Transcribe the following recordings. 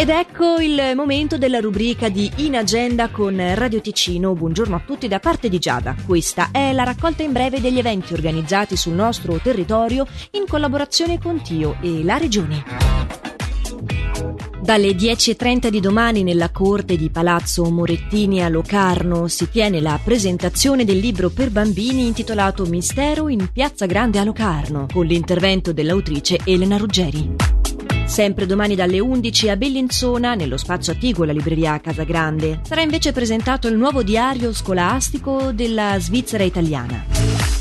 Ed ecco il momento della rubrica di In Agenda con Radio Ticino. Buongiorno a tutti da parte di Giada. Questa è la raccolta in breve degli eventi organizzati sul nostro territorio in collaborazione con Tio e la Regione. Dalle 10.30 di domani nella corte di Palazzo Morettini a Locarno si tiene la presentazione del libro per bambini intitolato Mistero in Piazza Grande a Locarno, con l'intervento dell'autrice Elena Ruggeri. Sempre domani dalle 11 a Bellinzona, nello spazio attiguo la libreria Casagrande, sarà invece presentato il nuovo diario scolastico della Svizzera italiana.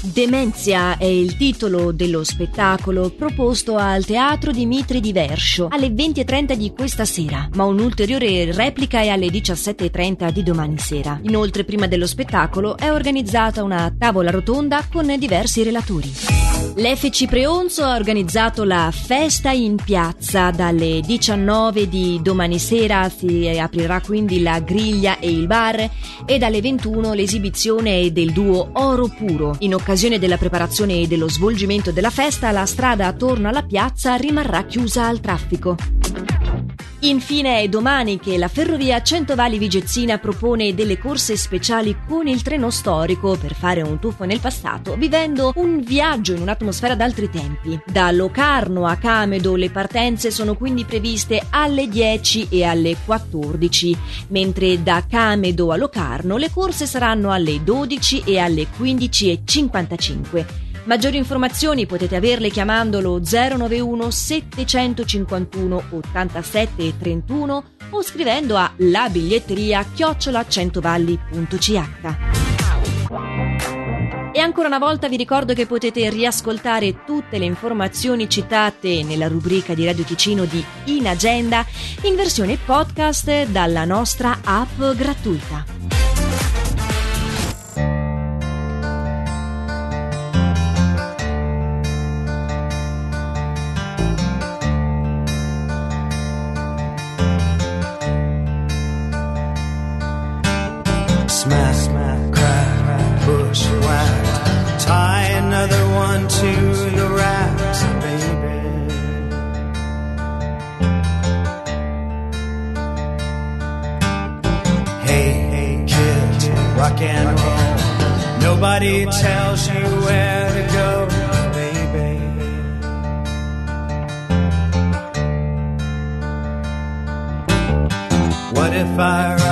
Demenzia è il titolo dello spettacolo proposto al Teatro Dimitri di Verscio alle 20.30 di questa sera, ma un'ulteriore replica è alle 17.30 di domani sera. Inoltre, prima dello spettacolo è organizzata una tavola rotonda con diversi relatori. L'FC Preonzo ha organizzato la festa in piazza dalle 19 di domani sera si aprirà quindi la griglia e il bar e dalle 21 l'esibizione del duo Oro Puro. In occasione della preparazione e dello svolgimento della festa la strada attorno alla piazza rimarrà chiusa al traffico. Infine è domani che la Ferrovia Centovalli Vigezzina propone delle corse speciali con il treno storico per fare un tuffo nel passato, vivendo un viaggio in un'atmosfera d'altri tempi. Da Locarno a Camedo le partenze sono quindi previste alle 10 e alle 14, mentre da Camedo a Locarno le corse saranno alle 12 e alle 15.55. Maggiori informazioni potete averle chiamandolo 091 751 87 e 31 o scrivendo a la biglietteria chiocciolacentovalli.ch. E ancora una volta vi ricordo che potete riascoltare tutte le informazioni citate nella rubrica di Radio Ticino di In Agenda in versione podcast dalla nostra app gratuita. Rock and roll. Nobody tells you where to go, baby. What if I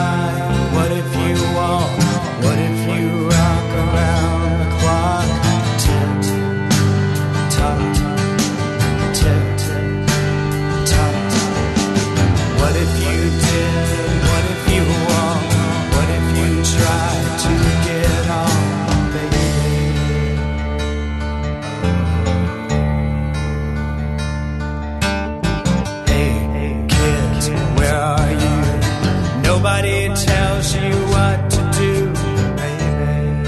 Nobody tells you what to do, baby.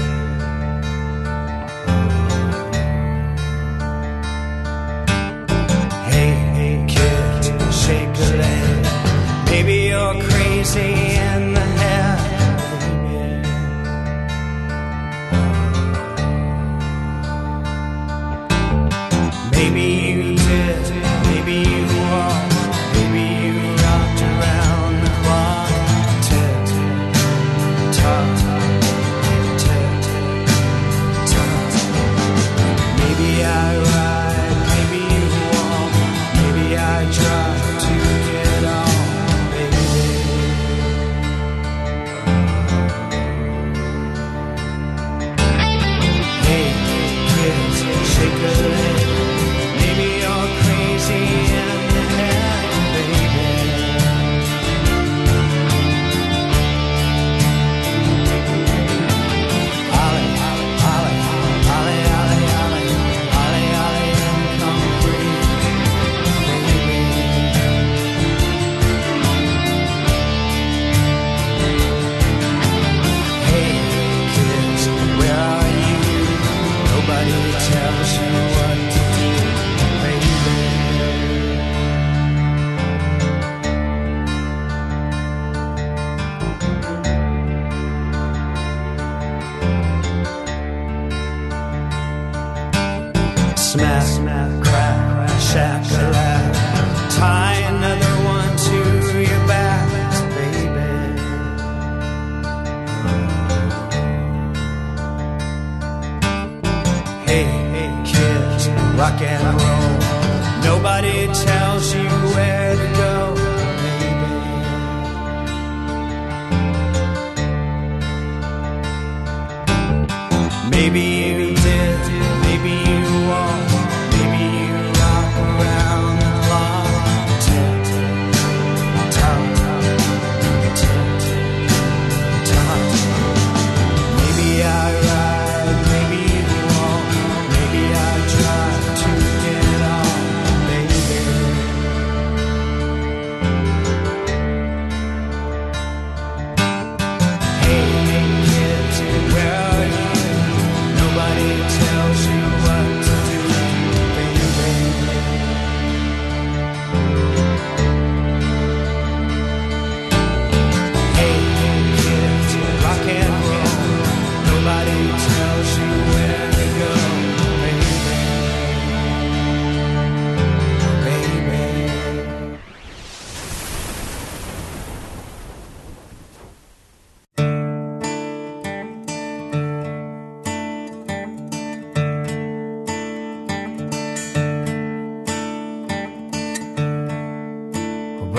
Hey, hey, kid, shake a leg. Maybe you're crazy in the head, baby. Maybe you did, maybe you rock and roll. Nobody tells you where to go, baby. Maybe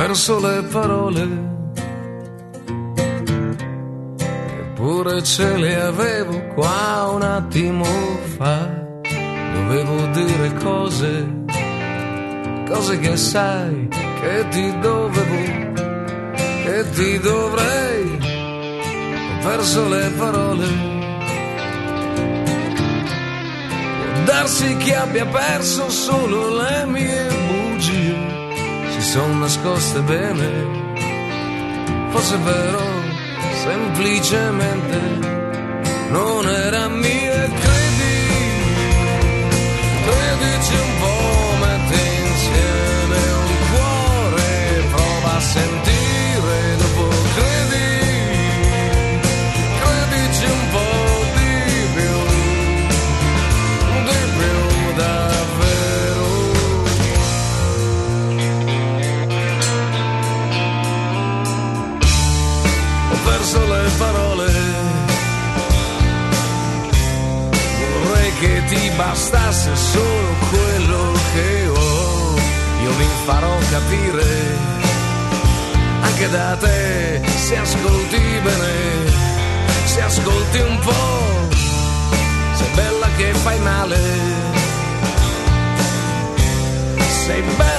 perso le parole, eppure ce le avevo qua un attimo fa. Dovevo dire cose, cose che sai che ti dovevo, che ti dovrei. Ho perso le parole. Può darsi che abbia perso solo le mie sono nascoste bene. Forse vero, semplicemente non era mia. Credi, credici un po', bastasse solo quello che ho. Io mi farò capire anche da te se ascolti bene, se ascolti un po', sei bella che fai male. Sei bella